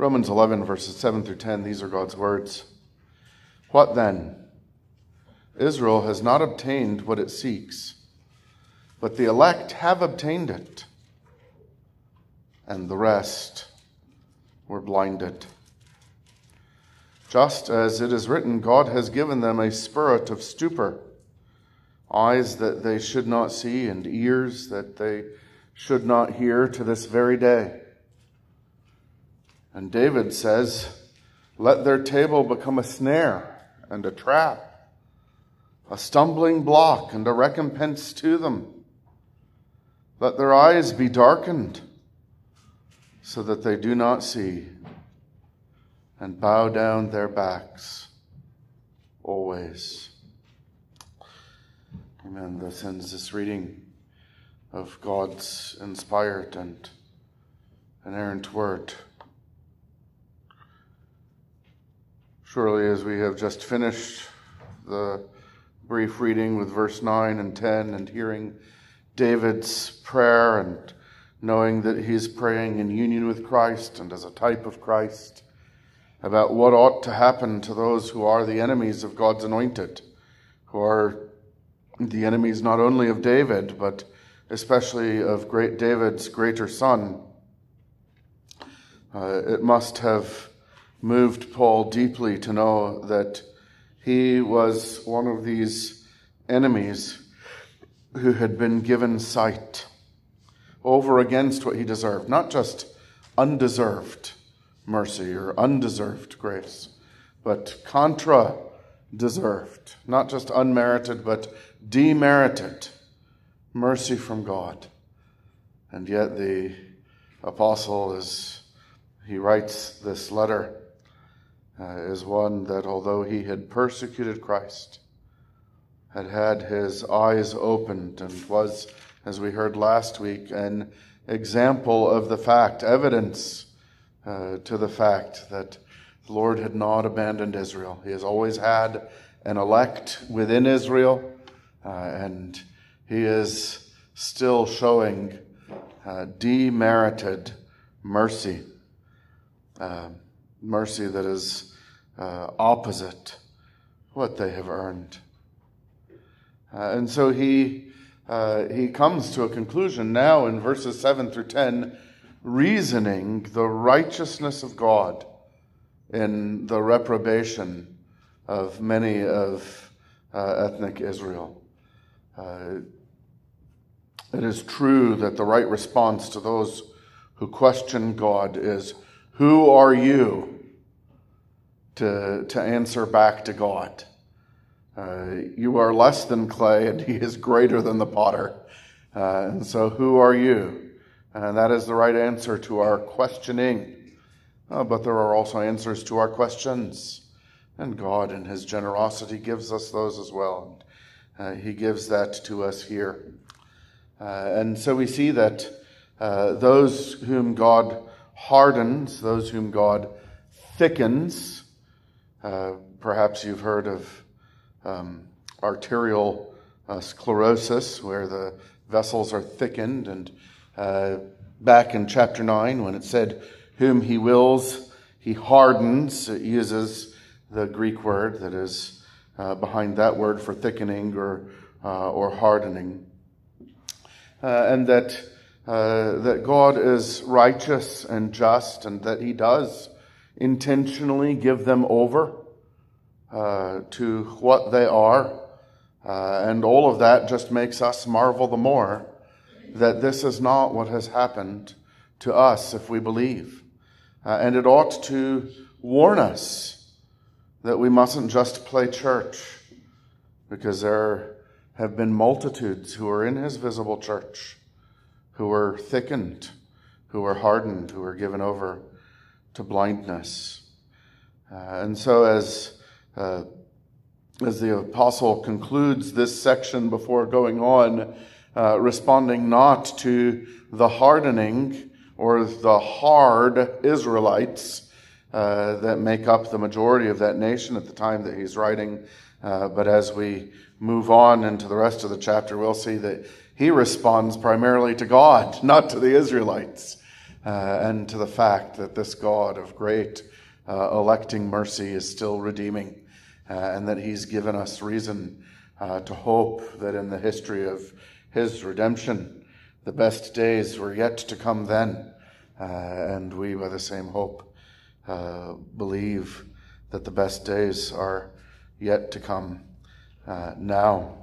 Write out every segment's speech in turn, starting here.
Romans 11, verses 7 through 10, these are God's words. What then? Israel has not obtained what it seeks, but the elect have obtained it, and the rest were blinded. Just as it is written, God has given them a spirit of stupor, eyes that they should not see, and ears that they should not hear to this very day. And David says, Let their table become a snare and a trap, a stumbling block and a recompense to them. Let their eyes be darkened so that they do not see, and bow down their backs always. Amen. This ends this reading of God's inspired and inerrant word. Surely, as we have just finished the brief reading with verse 9 and 10 and hearing David's prayer and knowing that he's praying in union with Christ and as a type of Christ about what ought to happen to those who are the enemies of God's anointed, who are the enemies not only of David, but especially of great David's greater son. Uh, it must have moved Paul deeply to know that he was one of these enemies who had been given sight over against what he deserved, not just undeserved mercy or undeserved grace, but contra deserved, not just unmerited, but demerited mercy from God. And yet the apostle, is, he writes this letter, uh, is one that although he had persecuted Christ, had had his eyes opened and was, as we heard last week, an example of the fact, evidence uh, to the fact that the Lord had not abandoned Israel. He has always had an elect within Israel, uh, and he is still showing uh, demerited mercy. Uh, mercy that is uh, opposite what they have earned. Uh, and so he, uh, he comes to a conclusion now in verses 7 through 10, reasoning the righteousness of God in the reprobation of many of uh, ethnic Israel. Uh, it is true that the right response to those who question God is, Who are you? To, to answer back to God. Uh, you are less than clay, and He is greater than the potter. Uh, and so, who are you? And that is the right answer to our questioning. Uh, but there are also answers to our questions. And God, in His generosity, gives us those as well. Uh, he gives that to us here. Uh, and so we see that uh, those whom God hardens, those whom God thickens, uh, perhaps you've heard of um, arterial uh, sclerosis, where the vessels are thickened. And uh, back in chapter 9, when it said, Whom he wills, he hardens, it uses the Greek word that is uh, behind that word for thickening or, uh, or hardening. and that, that God is righteous and just, and that he does intentionally give them over uh, to what they are. Uh, and all of that just makes us marvel the more that this is not what has happened to us if we believe. Uh, and it ought to warn us that we mustn't just play church because there have been multitudes who are in his visible church who are thickened, who are hardened, who are given over to blindness. Uh, and so, as, uh, as the apostle concludes this section before going on, uh, responding not to the hardening or the hard Israelites uh, that make up the majority of that nation at the time that he's writing, uh, but as we move on into the rest of the chapter, we'll see that he responds primarily to God, not to the Israelites. Uh, and to the fact that this God of great uh, electing mercy is still redeeming, uh, and that He's given us reason uh, to hope that in the history of His redemption, the best days were yet to come then, uh, and we, by the same hope, uh, believe that the best days are yet to come now.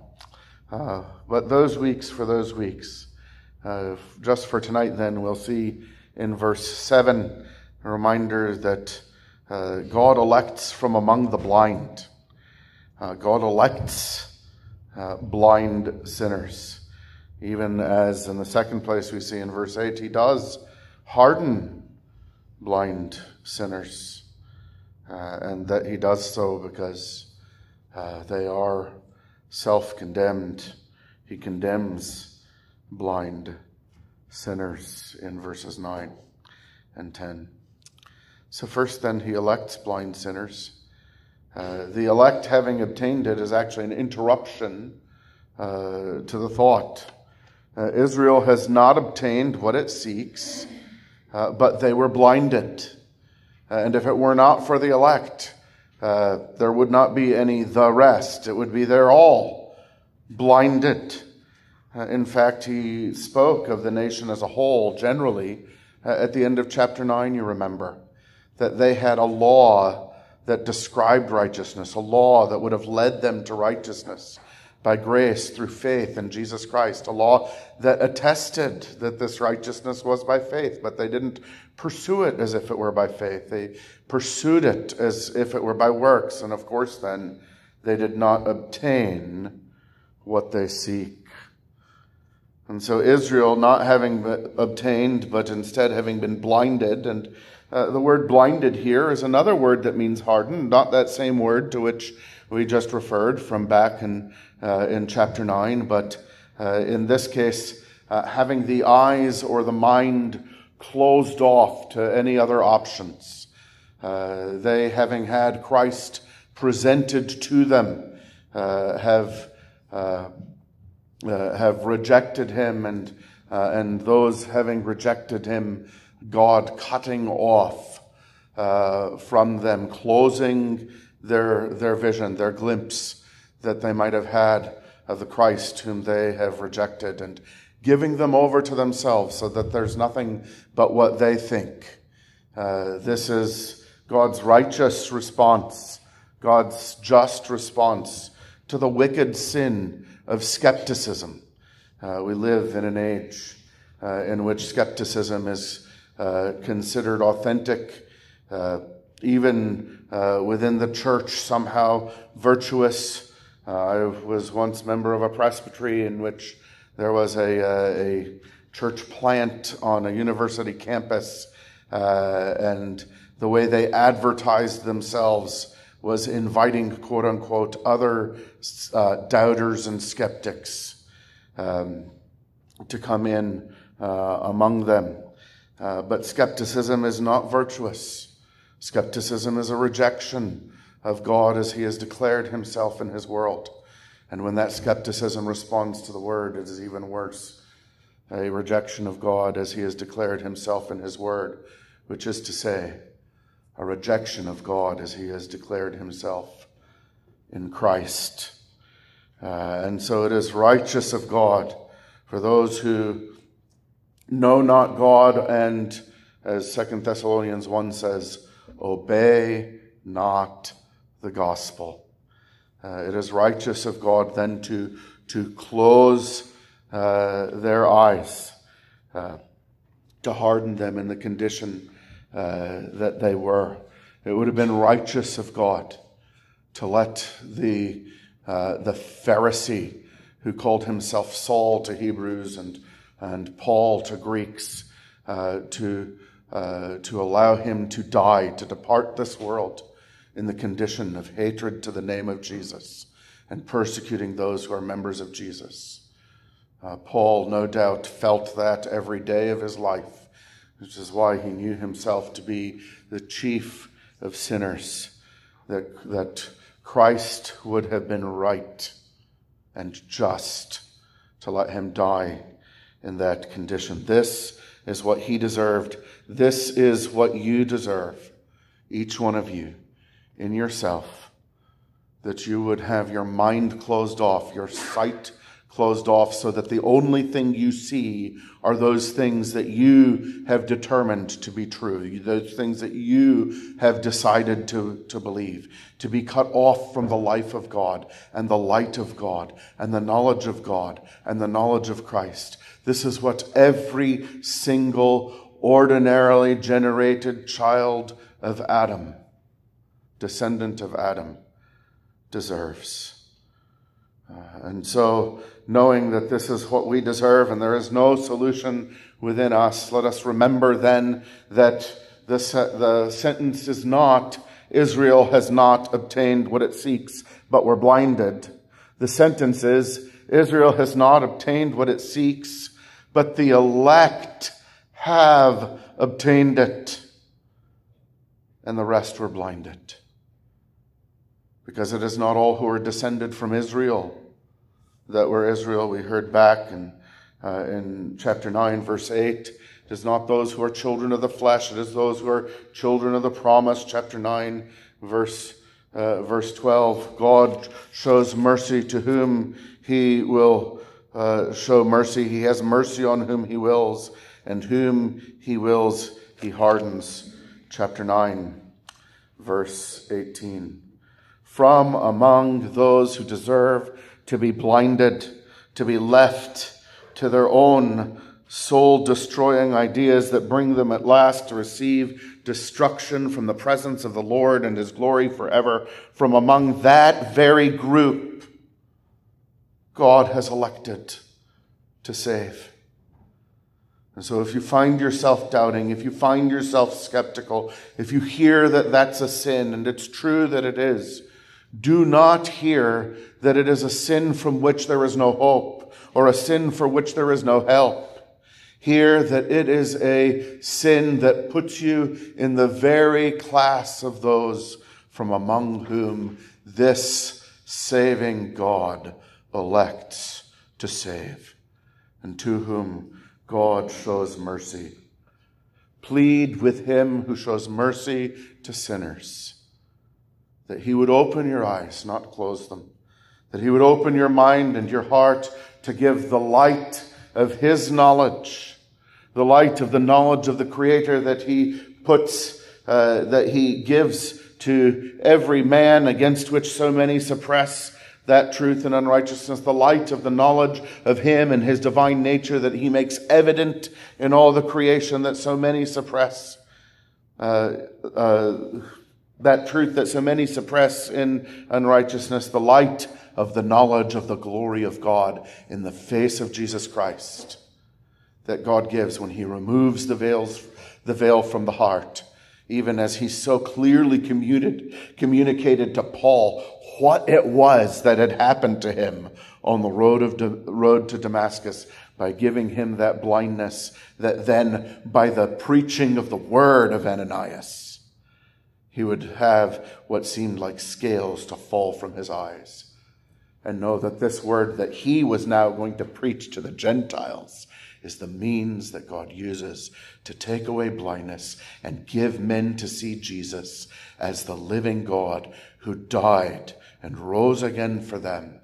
but those weeks, for those weeks, just for tonight, then, we'll see in verse 7, a reminder that uh, God elects from among the blind. Uh, God elects uh, blind sinners. Even as in the second place we see in verse 8, he does harden blind sinners. Uh, and that he does so because uh, they are self condemned. He condemns blind sinners in verses 9 and 10. So, first, then, he elects blind sinners. Uh, the elect, having obtained it, is actually an interruption uh, to the thought. Uh, Israel has not obtained what it seeks, uh, but they were blinded. Uh, and if it were not for the elect, uh, there would not be any the rest. It would be they're all blinded. Uh, in fact, he spoke of the nation as a whole generally uh, at the end of chapter 9, you remember, that they had a law that described righteousness, a law that would have led them to righteousness by grace through faith in Jesus Christ, a law that attested that this righteousness was by faith, but they didn't pursue it as if it were by faith. They pursued it as if it were by works, and of course, then they did not obtain what they seek. And so Israel, not having obtained, but instead having been blinded, and uh, the word blinded here is another word that means hardened, not that same word to which we just referred from back in, uh, in chapter 9, but uh, in this case, uh, having the eyes or the mind closed off to any other options. Uh, they, having had Christ presented to them, uh, have uh, have rejected him, and, uh, and those having rejected him, God cutting off uh, from them, closing their, their vision, their glimpse that they might have had of the Christ whom they have rejected, and giving them over to themselves so that there's nothing but what they think. Uh, this is God's righteous response, God's just response to the wicked sin of skepticism. Uh, we live in an age uh, in which skepticism is uh, considered authentic, uh, even uh, within the church, somehow virtuous. Uh, I was once member of a presbytery in which there was a, a church plant on a university campus, and the way they advertised themselves was inviting, quote unquote, other uh, doubters and skeptics um, to come in uh, among them. Uh, but skepticism is not virtuous. Skepticism is a rejection of God as He has declared Himself in His world. And when that skepticism responds to the Word, it is even worse. A rejection of God as He has declared Himself in His Word, which is to say, a rejection of God as he has declared himself in Christ. Uh, and so it is righteous of God for those who know not God and, as Second Thessalonians 1 says, obey not the gospel. Uh, it is righteous of God then to, to close uh, their eyes, uh, to harden them in the condition uh, that they were. It would have been righteous of God to let the, uh, the Pharisee who called himself Saul to Hebrews and, and Paul to Greeks uh, to, uh, to allow him to die, to depart this world in the condition of hatred to the name of Jesus and persecuting those who are members of Jesus. Uh, Paul, no doubt, felt that every day of his life which is why he knew himself to be the chief of sinners, that, that Christ would have been right and just to let him die in that condition. This is what he deserved. This is what you deserve, each one of you, in yourself, that you would have your mind closed off, your sight closed off, so that the only thing you see are those things that you have determined to be true, those things that you have decided to, to believe, to be cut off from the life of God and the light of God and the knowledge of God and the knowledge of Christ. This is what every single ordinarily generated child of Adam, descendant of Adam, deserves. Uh, and so knowing that this is what we deserve and there is no solution within us, let us remember then that the, the sentence is not Israel has not obtained what it seeks, but we're blinded. The sentence is Israel has not obtained what it seeks, but the elect have obtained it. And the rest were blinded. Because it is not all who are descended from Israel that were Israel. We heard back in, uh, in chapter 9, verse 8. It is not those who are children of the flesh, it is those who are children of the promise. Chapter 9, verse, uh, verse 12. God shows mercy to whom he will uh, show mercy. He has mercy on whom he wills, and whom he wills, he hardens. Chapter 9, verse 18. From among those who deserve to be blinded, to be left to their own soul destroying ideas that bring them at last to receive destruction from the presence of the Lord and his glory forever. From among that very group, God has elected to save. And so, if you find yourself doubting, if you find yourself skeptical, if you hear that that's a sin, and it's true that it is, do not hear that it is a sin from which there is no hope or a sin for which there is no help. Hear that it is a sin that puts you in the very class of those from among whom this saving God elects to save and to whom God shows mercy. Plead with him who shows mercy to sinners that He would open your eyes, not close them, that He would open your mind and your heart to give the light of His knowledge, the light of the knowledge of the Creator that He puts, uh, that He gives to every man against which so many suppress that truth and unrighteousness, the light of the knowledge of Him and His divine nature that He makes evident in all the creation that so many suppress. Uh, uh, that truth that so many suppress in unrighteousness, the light of the knowledge of the glory of God in the face of Jesus Christ that God gives when he removes the veils, the veil from the heart, even as he so clearly communicated to Paul what it was that had happened to him on the road of road to Damascus by giving him that blindness that then by the preaching of the word of Ananias he would have what seemed like scales to fall from his eyes and know that this word that he was now going to preach to the Gentiles is the means that God uses to take away blindness and give men to see Jesus as the living God who died and rose again for them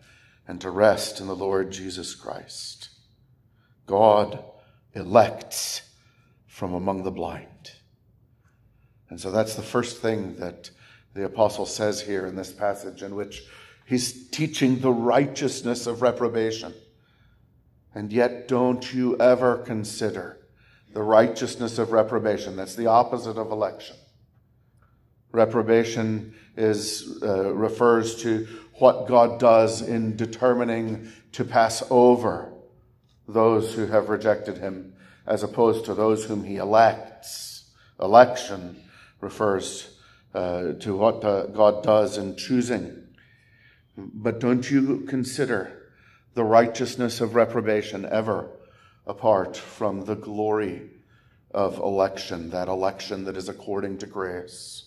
and to rest in the Lord Jesus Christ. God elects from among the blind. And so that's the first thing that the apostle says here in this passage, in which he's teaching the righteousness of reprobation. And yet, don't you ever consider the righteousness of reprobation. That's the opposite of election. Reprobation is, uh, refers to what God does in determining to pass over those who have rejected him, as opposed to those whom he elects. Election refers uh, to what God does in choosing. But don't you consider the righteousness of reprobation ever apart from the glory of election, that election that is according to grace,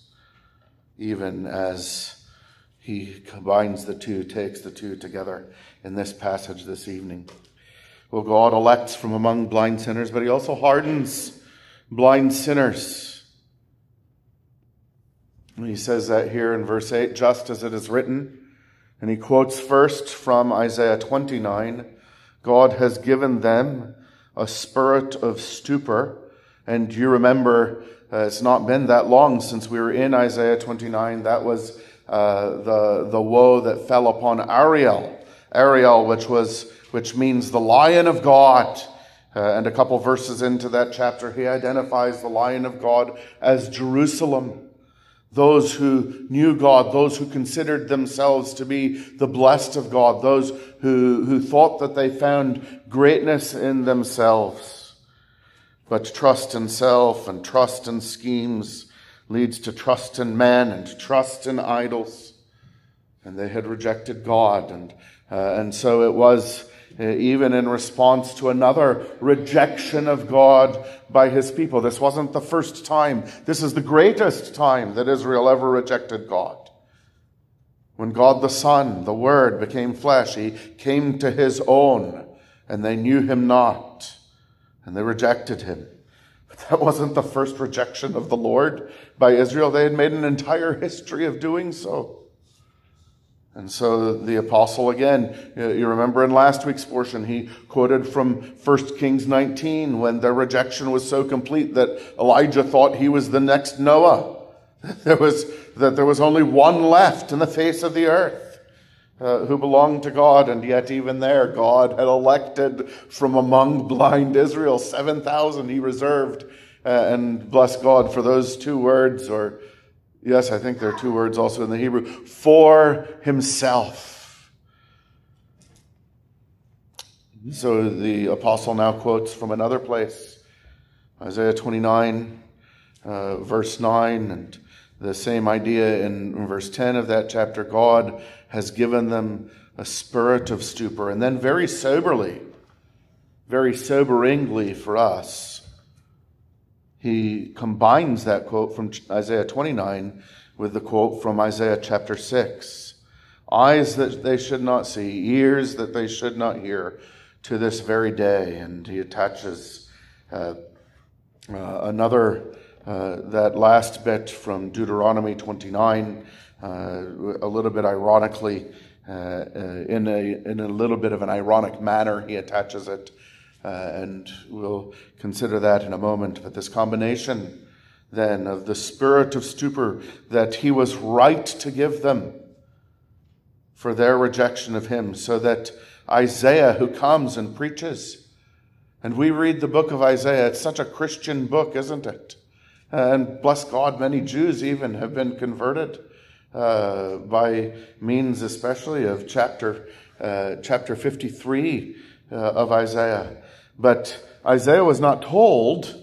even as he combines the two, takes the two together in this passage this evening. Well, God elects from among blind sinners, but he also hardens blind sinners. He says that here in verse 8, just as it is written. And he quotes first from Isaiah 29 God has given them a spirit of stupor. And you remember, uh, it's not been that long since we were in Isaiah 29. That was uh, the, the woe that fell upon Ariel. Ariel, which was, which means the lion of God. Uh, and a couple verses into that chapter, he identifies the lion of God as Jerusalem. Those who knew God, those who considered themselves to be the blessed of God, those who, who thought that they found greatness in themselves. But trust in self and trust in schemes leads to trust in men and trust in idols. And they had rejected God. And, uh, and so it was Uh, even in response to another rejection of God by his people. This wasn't the first time. This is the greatest time that Israel ever rejected God. When God the Son, the Word, became flesh, he came to his own, and they knew him not, and they rejected him. But that wasn't the first rejection of the Lord by Israel. They had made an entire history of doing so. And so the apostle again, you remember in last week's portion, he quoted from 1 Kings 19 when their rejection was so complete that Elijah thought he was the next Noah. There was, that there was only one left in the face of the earth uh, who belonged to God. And yet even there, God had elected from among blind Israel 7,000 he reserved. Uh, and bless God for those two words or Yes, I think there are two words also in the Hebrew for himself. So the apostle now quotes from another place Isaiah 29, uh, verse 9, and the same idea in verse 10 of that chapter. God has given them a spirit of stupor. And then, very soberly, very soberingly for us, he combines that quote from Isaiah 29 with the quote from Isaiah chapter 6 Eyes that they should not see, ears that they should not hear to this very day. And he attaches uh, uh, another, uh, that last bit from Deuteronomy 29, uh, a little bit ironically, uh, uh, in, a, in a little bit of an ironic manner, he attaches it and we'll consider that in a moment. But this combination then of the spirit of stupor that he was right to give them for their rejection of him, so that Isaiah, who comes and preaches, and we read the book of Isaiah, it's such a Christian book, isn't it? And bless God, many Jews even have been converted uh, by means, especially of chapter uh, chapter 53 uh, of Isaiah. But Isaiah was not told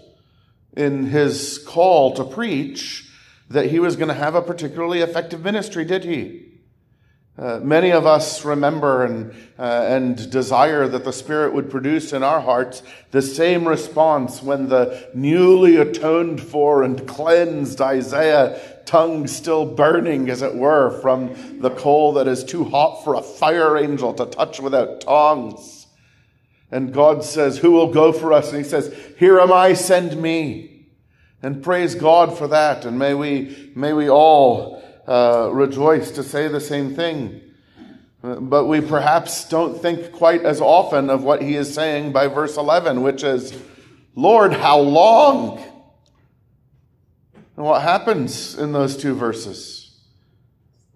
in his call to preach that he was going to have a particularly effective ministry, did he? Uh, many of us remember and, uh, and desire that the Spirit would produce in our hearts the same response when the newly atoned for and cleansed Isaiah, tongue still burning, as it were, from the coal that is too hot for a fire angel to touch without tongs and God says, Who will go for us? And He says, Here am I, send me. And praise God for that. And may we, may we all uh, rejoice to say the same thing. But we perhaps don't think quite as often of what he is saying by verse 11, which is, Lord, how long? And what happens in those two verses?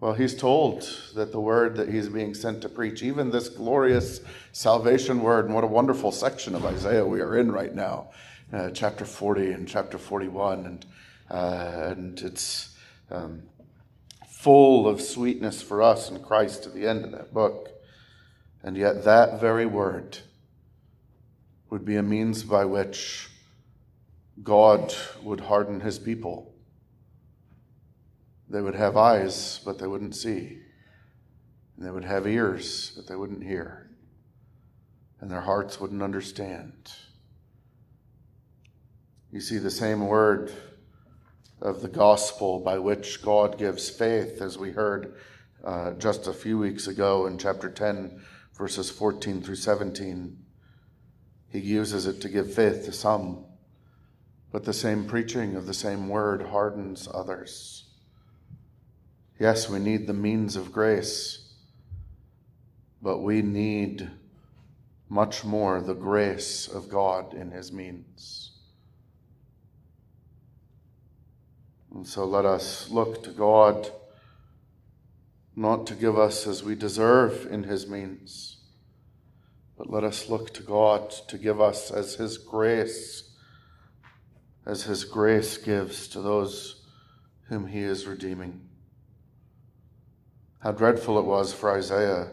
Well, he's told that the word that he's being sent to preach, even this glorious salvation word, and what a wonderful section of Isaiah we are in right now, uh, chapter 40 and chapter 41, and, uh, and it's um, full of sweetness for us in Christ to the end of that book. And yet, that very word would be a means by which God would harden his people they would have eyes, but they wouldn't see. And they would have ears, but they wouldn't hear. And their hearts wouldn't understand. You see the same word of the gospel by which God gives faith, as we heard uh, just a few weeks ago in chapter 10, verses 14 through 17. He uses it to give faith to some, but the same preaching of the same word hardens others. Yes, we need the means of grace, but we need much more the grace of God in his means. And so let us look to God not to give us as we deserve in his means, but let us look to God to give us as his grace, as his grace gives to those whom he is redeeming. How dreadful it was for Isaiah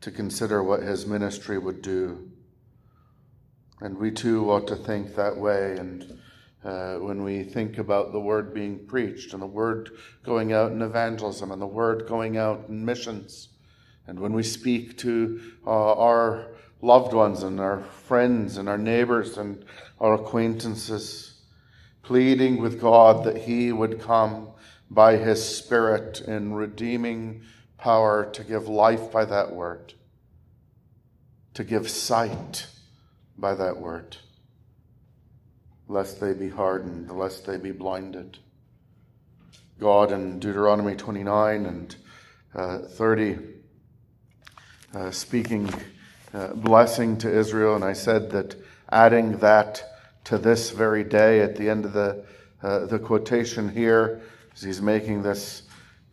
to consider what his ministry would do. And we too ought to think that way. And uh, when we think about the word being preached and the word going out in evangelism and the word going out in missions, and when we speak to uh, our loved ones and our friends and our neighbors and our acquaintances, pleading with God that He would come by His Spirit in redeeming power to give life by that word, to give sight by that word, lest they be hardened, lest they be blinded. God in Deuteronomy 29 and uh, 30, uh, speaking uh, blessing to Israel, and I said that adding that to this very day at the end of the, uh, the quotation here, he's making this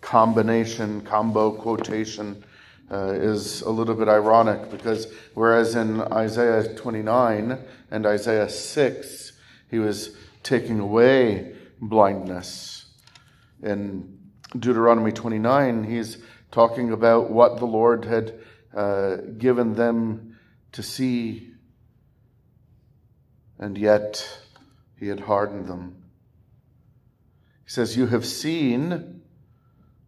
combination, combo quotation uh, is a little bit ironic because whereas in Isaiah 29 and Isaiah 6, he was taking away blindness. In Deuteronomy 29, he's talking about what the Lord had uh, given them to see, and yet he had hardened them. He says, You have seen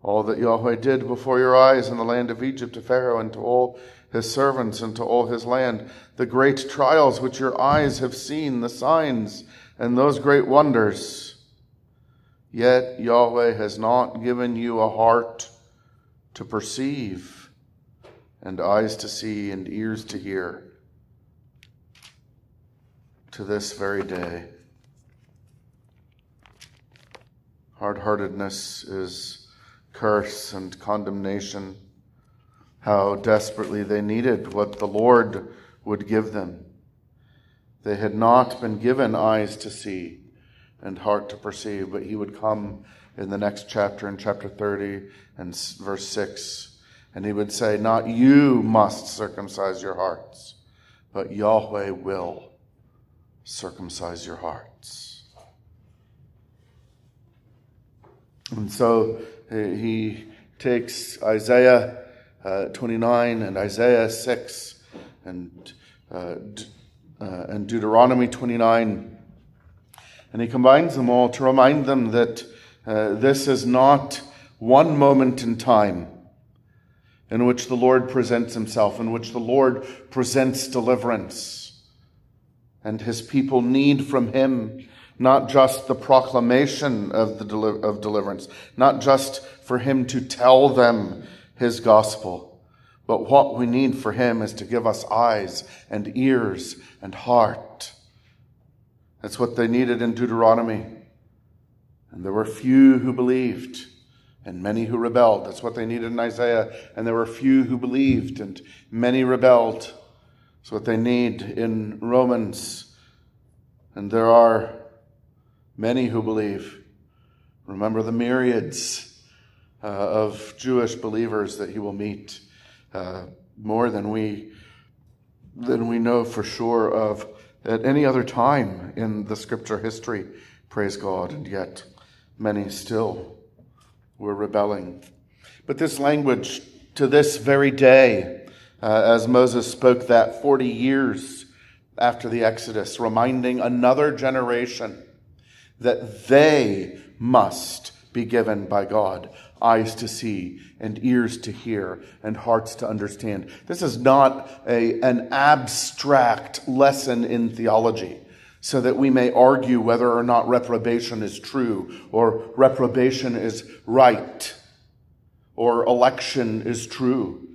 all that Yahweh did before your eyes in the land of Egypt to Pharaoh and to all his servants and to all his land, the great trials which your eyes have seen, the signs and those great wonders. Yet Yahweh has not given you a heart to perceive, and eyes to see, and ears to hear, to this very day. Hard heartedness is curse and condemnation, how desperately they needed what the Lord would give them. They had not been given eyes to see and heart to perceive, but he would come in the next chapter, in chapter 30 and verse 6, and he would say, Not you must circumcise your hearts, but Yahweh will circumcise your hearts. And so he takes Isaiah uh, 29 and Isaiah 6 and, uh, uh, and Deuteronomy 29, and he combines them all to remind them that uh, this is not one moment in time in which the Lord presents himself, in which the Lord presents deliverance, and his people need from him not just the proclamation of, the deli- of deliverance, not just for him to tell them his gospel, but what we need for him is to give us eyes and ears and heart. That's what they needed in Deuteronomy. And there were few who believed and many who rebelled. That's what they needed in Isaiah. And there were few who believed and many rebelled. That's what they need in Romans. And there are many who believe. Remember the myriads uh, of Jewish believers that he will meet, uh, more than we than we know for sure of at any other time in the scripture history. Praise God, and yet many still were rebelling. But this language to this very day, uh, as Moses spoke that 40 years after the Exodus, reminding another generation that they must be given by God eyes to see and ears to hear and hearts to understand. This is not a, an abstract lesson in theology so that we may argue whether or not reprobation is true or reprobation is right or election is true.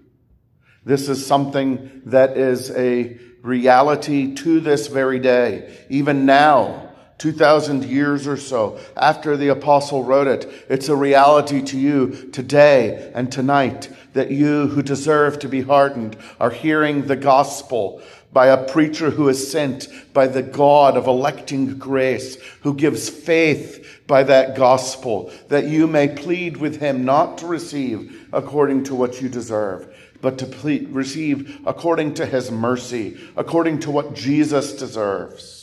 This is something that is a reality to this very day, even now, 2,000 years or so after the apostle wrote it. It's a reality to you today and tonight that you who deserve to be hardened are hearing the gospel by a preacher who is sent by the God of electing grace, who gives faith by that gospel, that you may plead with him not to receive according to what you deserve, but to plead, receive according to his mercy, according to what Jesus deserves.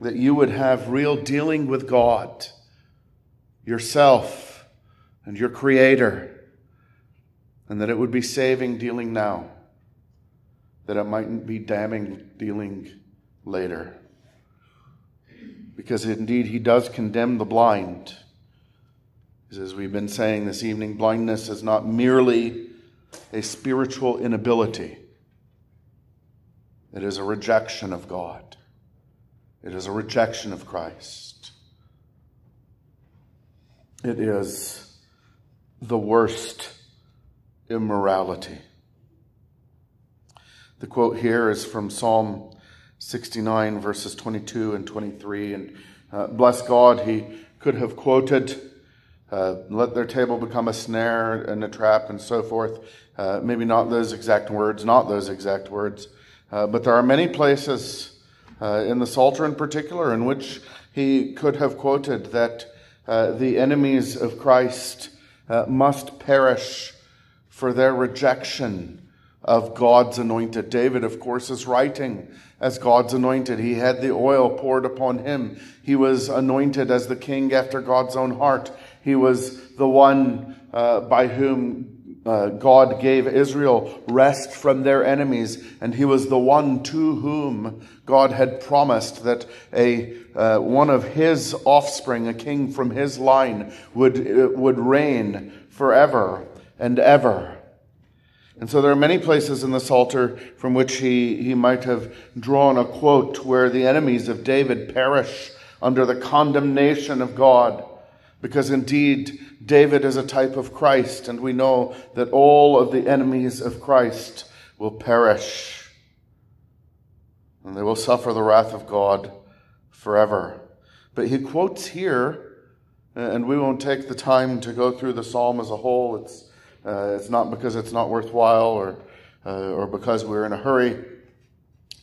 That you would have real dealing with God, yourself, and your Creator, and that it would be saving dealing now, that it mightn't be damning dealing later. Because indeed, He does condemn the blind. As we've been saying this evening, blindness is not merely a spiritual inability, it is a rejection of God, it is a rejection of Christ. It is the worst immorality. The quote here is from Psalm 69, verses 22 and 23. And uh, bless God, he could have quoted uh, let their table become a snare and a trap and so forth. Uh, maybe not those exact words, not those exact words. Uh, but there are many places uh, in the Psalter in particular in which he could have quoted that uh, the enemies of Christ must perish for their rejection of God's anointed. David, of course, is writing as God's anointed. He had the oil poured upon him. He was anointed as the king after God's own heart. He was the one uh, by whom uh, God gave Israel rest from their enemies, and he was the one to whom God had promised that a uh, one of his offspring, a king from his line, would uh, would reign forever and ever. And so there are many places in the Psalter from which he, he might have drawn a quote where the enemies of David perish under the condemnation of God. Because indeed, David is a type of Christ, and we know that all of the enemies of Christ will perish. And they will suffer the wrath of God forever. But he quotes here, and we won't take the time to go through the psalm as a whole. It's, uh, it's not because it's not worthwhile or, uh, or because we're in a hurry.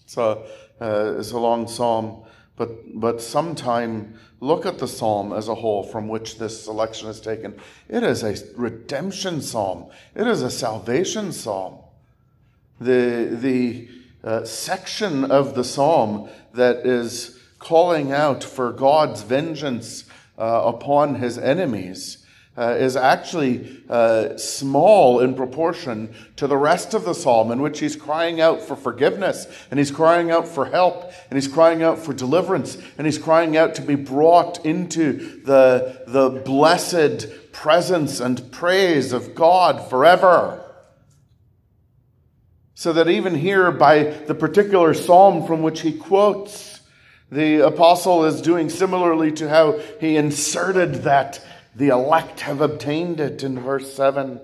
It's a, uh, it's a long psalm. But, but sometime look at the psalm as a whole from which this selection is taken. It is a redemption psalm, it is a salvation psalm. The, the uh, section of the psalm that is calling out for God's vengeance uh, upon his enemies uh, is actually uh, small in proportion to the rest of the psalm, in which he's crying out for forgiveness, and he's crying out for help, and he's crying out for deliverance, and he's crying out to be brought into the, the blessed presence and praise of God forever. So that even here, by the particular psalm from which he quotes, the apostle is doing similarly to how he inserted that the elect have obtained it in verse 7.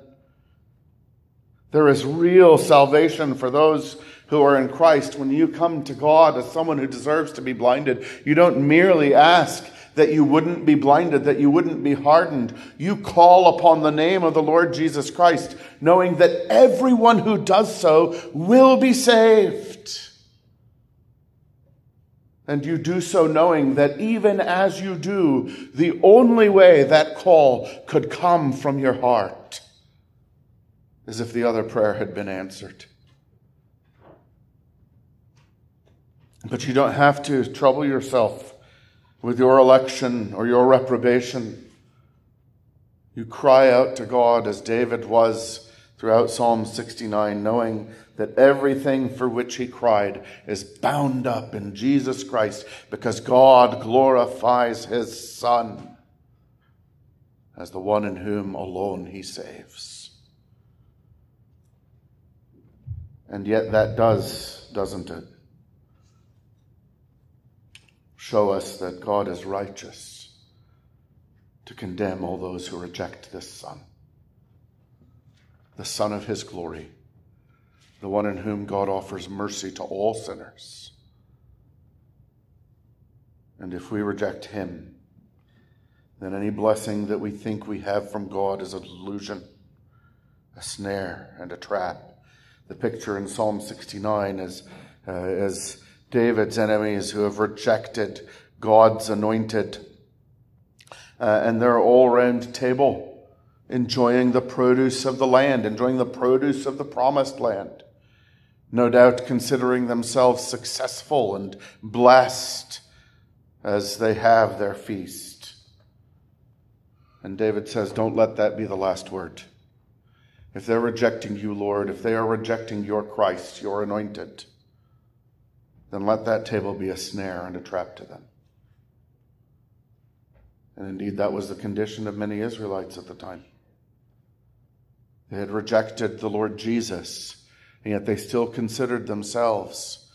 There is real salvation for those who are in Christ. When you come to God as someone who deserves to be blinded, you don't merely ask that you wouldn't be blinded, that you wouldn't be hardened. You call upon the name of the Lord Jesus Christ, knowing that everyone who does so will be saved. And you do so knowing that even as you do, the only way that call could come from your heart is if the other prayer had been answered. But you don't have to trouble yourself with your election or your reprobation. You cry out to God as David was throughout Psalm 69, knowing that everything for which he cried is bound up in Jesus Christ because God glorifies his Son as the one in whom alone he saves. And yet that does, doesn't it? Show us that God is righteous to condemn all those who reject this Son, the Son of His glory the one in whom God offers mercy to all sinners. And if we reject him, then any blessing that we think we have from God is a delusion, a snare, and a trap. The picture in Psalm 69 is, uh, is David's enemies who have rejected God's anointed. Uh, and they're all round table, enjoying the produce of the land, enjoying the produce of the promised land. No doubt considering themselves successful and blessed as they have their feast. And David says, Don't let that be the last word. If they're rejecting you, Lord, if they are rejecting your Christ, your anointed, then let that table be a snare and a trap to them. And indeed, that was the condition of many Israelites at the time. They had rejected the Lord Jesus, and yet they still considered themselves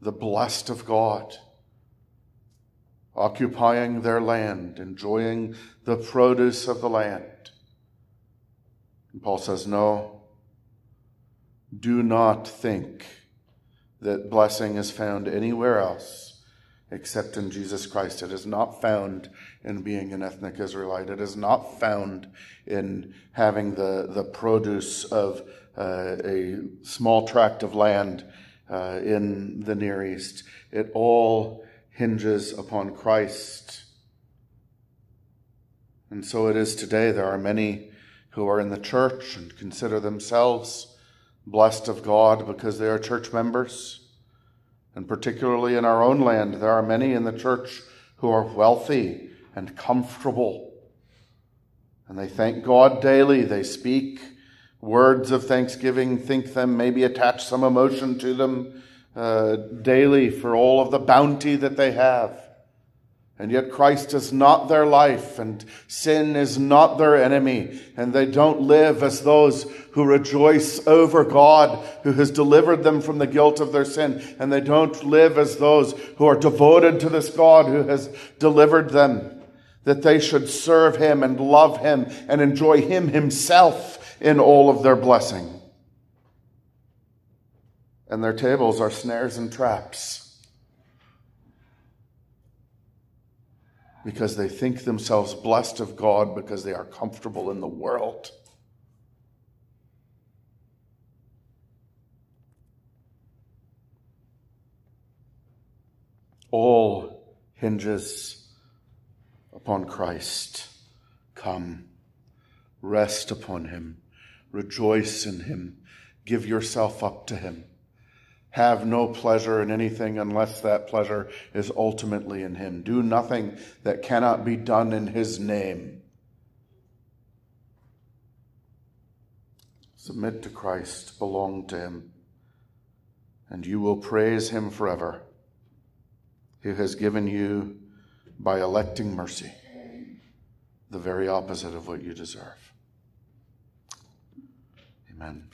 the blessed of God, occupying their land, enjoying the produce of the land. And Paul says, No, do not think that blessing is found anywhere else except in Jesus Christ. It is not found in being an ethnic Israelite. It is not found in having the, the produce of uh, a small tract of land uh, in the Near East. It all hinges upon Christ. And so it is today. There are many who are in the church and consider themselves blessed of God because they are church members. And particularly in our own land, there are many in the church who are wealthy and comfortable. And they thank God daily. They speak words of thanksgiving, think them, maybe attach some emotion to them uh, daily for all of the bounty that they have. And yet Christ is not their life and sin is not their enemy. And they don't live as those who rejoice over God who has delivered them from the guilt of their sin. And they don't live as those who are devoted to this God who has delivered them. That they should serve Him and love Him and enjoy Him Himself in all of their blessing. And their tables are snares and traps. Because they think themselves blessed of God because they are comfortable in the world. All hinges upon Christ. Come, rest upon him, rejoice in him, give yourself up to him have no pleasure in anything unless that pleasure is ultimately in Him. Do nothing that cannot be done in His name. Submit to Christ, belong to Him, and you will praise Him forever, who has given you, by electing mercy, the very opposite of what you deserve. Amen.